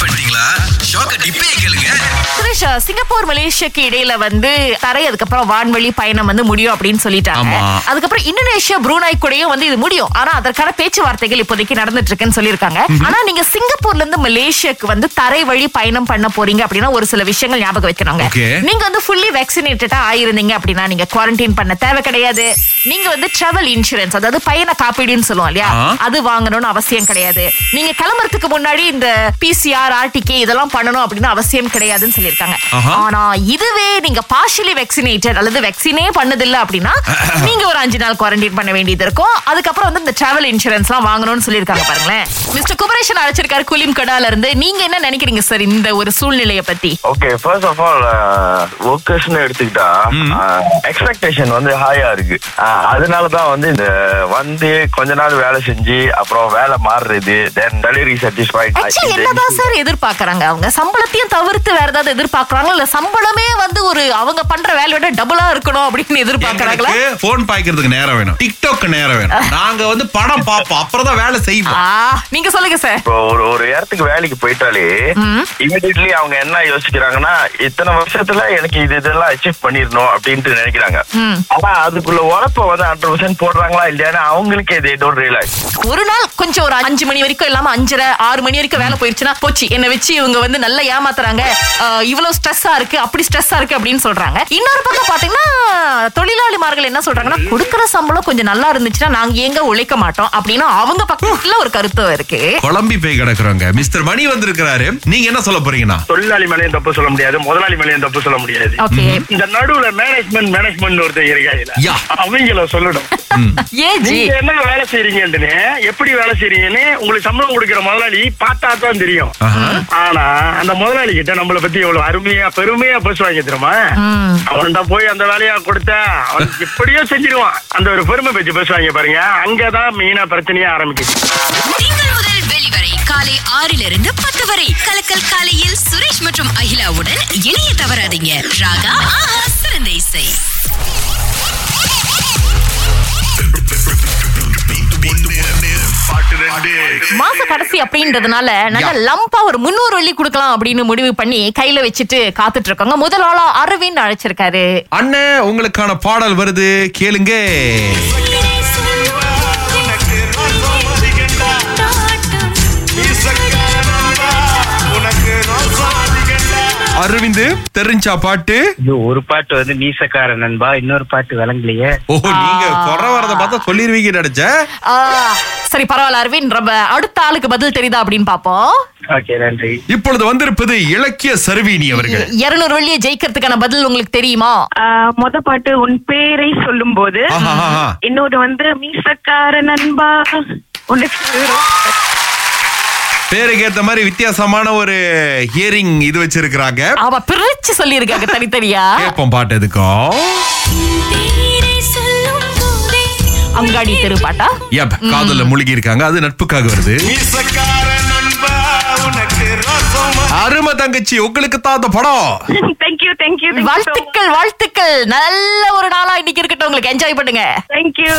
பண்ணிட்டீங்களா? ஷாக்க டிப்பே சுரேஷ் சிங்கப்பூர் மலேசியாக்கு இடையில வந்து தரை அதுக்கப்புறம் வான்வழி பயணம் வந்து முடியும் அப்படின்னு சொல்லிட்டாங்க. அதுக்கப்புறம் இந்தோனேஷியா ப்ரூனாய் கூடயும் வந்து இது முடியும். ஆனா அதற்கான பேச்சுவார்த்தைகள் இப்போதைக்கு நடந்துட்டு இருக்குன்னு சொல்லியிருக்காங்க. ஆனா நீங்க சிங்கப்பூர்ல இருந்து மலேசியாக்கு வந்து தரை வழி பயணம் பண்ண போறீங்க அப்படின்னா ஒரு சில விஷயங்கள் ஞாபகம் வைக்கணுங்க. நீங்க வந்து ஃபுல்லி வேக்சினேட்டடா ஆயிருந்தீங்க அப்படின்னா நீங்க குவாரண்டைன் பண்ண தேவை கிடையாது. நீங்க வந்து டிராவல் இன்சூரன்ஸ் அதாவது பயண காப்பீடுன்னு சொல்லுவோம் இல்லையா. அது வாங்கணும்னு அவசியம் கிடையாது. நீங்க கிளம்புறதுக்கு முன்னாடி இந்த பிசிஆர் ஆர்டிகே இதெல்லாம் பண்ணணும் அப்படின்னு அவசியம் கிடையாதுன்னு சொல்லியிருக்காங்க. ஆனா இதுவே நீங்க பார்ஷியலி வெக்சினேட்டட் அல்லது வெக்சினே பண்ணதில்ல அப்படின்னா நீங்க ஒரு அஞ்சு நாள் குவாரண்டைன் பண்ண வேண்டியது இருக்கும். அதுக்கப்புறம் வந்து இந்த டிராவல் இன்சூரன்ஸ் எல்லாம் வாங்கணும்னு சொல்லியிருக்காங்க பாருங்களேன். மிஸ்டர் குமரேஷன் அழைச்சிருக்காரு குலிம் கடால இருந்து நீங்க என்ன நினைக்கிறீங்க சார் இந்த ஒரு சூழ்நிலையை பத்தி? ஓகே ஃபர்ஸ்ட் ஆஃப் ஆல் ஒர்க்கர்ஸ்னு எடுத்துக்கிட்டா எக்ஸ்பெக்டேஷன் வந்து ஹாயா இருக்கு. அஹ், அதனாலதான் வந்து இந்த வந்து கொஞ்ச நாள் வேலை செஞ்சு அப்புறம் வேலை மாறுறது தென் டெலிவரி சாட்டிஸ்ஃபைட் ஆக்சுவலி என்னதான் சார் எதிர்பார்க்கறாங்க அவங்க? சம்பளத்தையும் தவிர்த்து வேற ஏதாவது எதிர்பார்க்கறாங்க இல்ல சம்பளமே வந்து ஒரு அவங்க பண்ற வேலையோட டபுளா இருக்கணும் அப்படின்னு எதிர்பார்க்கறாங்களா? போன் பாய்க்கிறதுக்கு நேரம் வேணும். டிக்டாக் நேரம் வேணும். நாங்க வந்து படம் பார்ப்போம். அப்புறம் தான் வேலை செய்வோம். நீங்க சொல்லுங்க சார். இப்போ ஒரு ஒரு இடத்துக்கு வேலைக்கு போயிட்டாலே இமிடியட்லி அவங்க என்ன யோசிக்கிறாங்கன்னா இத்தனை வருஷத்துல எனக்கு இது இதெல்லாம் அச்சீவ் பண்ணிடணும் அப்படின்ட்டு நினைக்கிறாங்க. ஆனா அதுக்குள்ள உழைப்ப வந்து ஹண்ட்ரட் பர்சன்ட் போடுறாங்களா இல்லையான்னு அவங்களுக்கே they don't realize. ஒரு நாள் கொஞ்சம் ஒரு அஞ்சு மணி வரைக்கும் இல்லாம அஞ்சரை ஆறு மணி வரைக்கும் வேலை போயிருச்சுன்னா போச்சு. என்ன வச்சு இவங்க வந்து நல்லா ஏமாத்துறாங்க. இவ்வளவு ஸ்ட்ரெஸ்ஸா இருக்கு அப்படி ஸ்ட்ரெஸ்ஸா இருக்கு அப்படின்னு சொல்றாங்க. இன்னொரு பக்கம் பாத்தீங்கன்னா தொழிலாளிமார்கள் என்ன சொல்றாங்கன்னா கொடுக்கற சம்பளம் கொஞ்சம் நல்லா இருந்துச்சுன்னா நாங்க ஏங்க உழைக்க மாட்டோம்? அப்படின்னு அவங்க பக்கத்துல ஒரு கருத்து இருக்கு. குழம்பி போய் கிடக்குறோங்க மிஸ்டர் மணி வந்திருக்கிறாரு. நீங்க என்ன சொல்ல போறீங்கண்ணா தொழிலாளி மேலேயும் தப்பு சொல்ல முடியாது முதலாளி மேலேயும் தப்பு சொல்ல முடியாது. ஓகே. இந்த நடுவுல மேனேஜ்மெண்ட் மேனேஜ்மெண்ட் ஒருத்தர் இருக்காங்க. அவங்கள சொல்லணும். நீங்க என்ன வேலை செய்றீங்கன்னு எப்படி வேலை செய்றீங்கன்னு உங்களுக்கு சம்பளம் கொடுக்கிற முதலாளி பார்த்தா தான் தெரியும். ஆனா அந்த முதலாளி கிட்ட நம்மள பத்தி எவ்வளவு அருமையா பெருமையா பேசுவாங்க தெரியுமா? அவன்கிட்ட போய் அந்த வேலையா கொடுத்த அவன் எப்படியோ செஞ்சிருவான். அந்த ஒரு பெருமை பேச்சு பேசுவாங்க பாருங்க. அங்கதான் மெயினா பிரச்சனையே ஆரம்பிக்குது. திங்கள் முதல் வெளிவரை காலை ஆறிலிருந்து பத்து வரை. கலக்கல் காலையில் சுரேஷ் மற்றும் அகிலாவுடன் இணைய தவறாதீங்க. ராகா ஆஹா மாச கடைசி அப்படின்றதுனால நல்ல லம்பா ஒரு முன்னூறு வெள்ளி கொடுக்கலாம் அப்படின்னு முடிவு பண்ணி கையில வச்சுட்டு காத்துட்டு இருக்காங்க முதல் ஆளா அரவிந்த் அழைச்சிருக்காரு. அண்ணன் உங்களுக்கான பாடல் வருது. கேளுங்க. அரவிந்த் தெரிஞ்சா பாட்டு? ஒரு பாட்டு வந்து மீசக்கார நண்பா. இன்னொரு பாட்டு விளங்கலையே. ஓ நீங்க குறை வரத பார்த்தா சொல்லிருவீங்க நினைச்சேன். சரி பரவாயில்ல அரவிந்த். ரொம்ப அடுத்த ஆளுக்கு பதில் தெரியுதா அப்படின்னு பாப்போம் ஓகே நன்றி. இப்பொழுது வந்திருப்பது இலக்கிய சர்வீனி அவர்கள். இருநூறு வெள்ளியை ஜெயிக்கிறதுக்கான பதில் உங்களுக்கு தெரியுமா? ஆஹ் மொத பாட்டு உன் பேரை சொல்லும் போது. இன்னொரு வந்து மீசக்கார நண்பா உனக்கு பேருக்கு ஏத்த மாதிரி வித்தியாசமான ஒரு ஹியரிங் இது வச்சிருக்கிறாங்க. அவ பிரிச்சு சொல்லியிருக்காங்க தனித்தனியா? கேப்போம் பாட்டு எதுக்கும்? அங்காடி தெரு பாட்டா? யப் காதல்ல முழுகி இருக்காங்க அது நட்புக்காக வருது. அருமை தங்கச்சி உங்களுக்கு தான் அந்த படம் தேங்க்யூ தேங்க்யூ வாழ்த்துக்கள் வாழ்த்துக்கள். நல்ல ஒரு நாளா இன்னைக்கு இருக்கட்டும். உங்களுக்கு என்ஜாய் பண்ணுங்க. தேங்க்யூ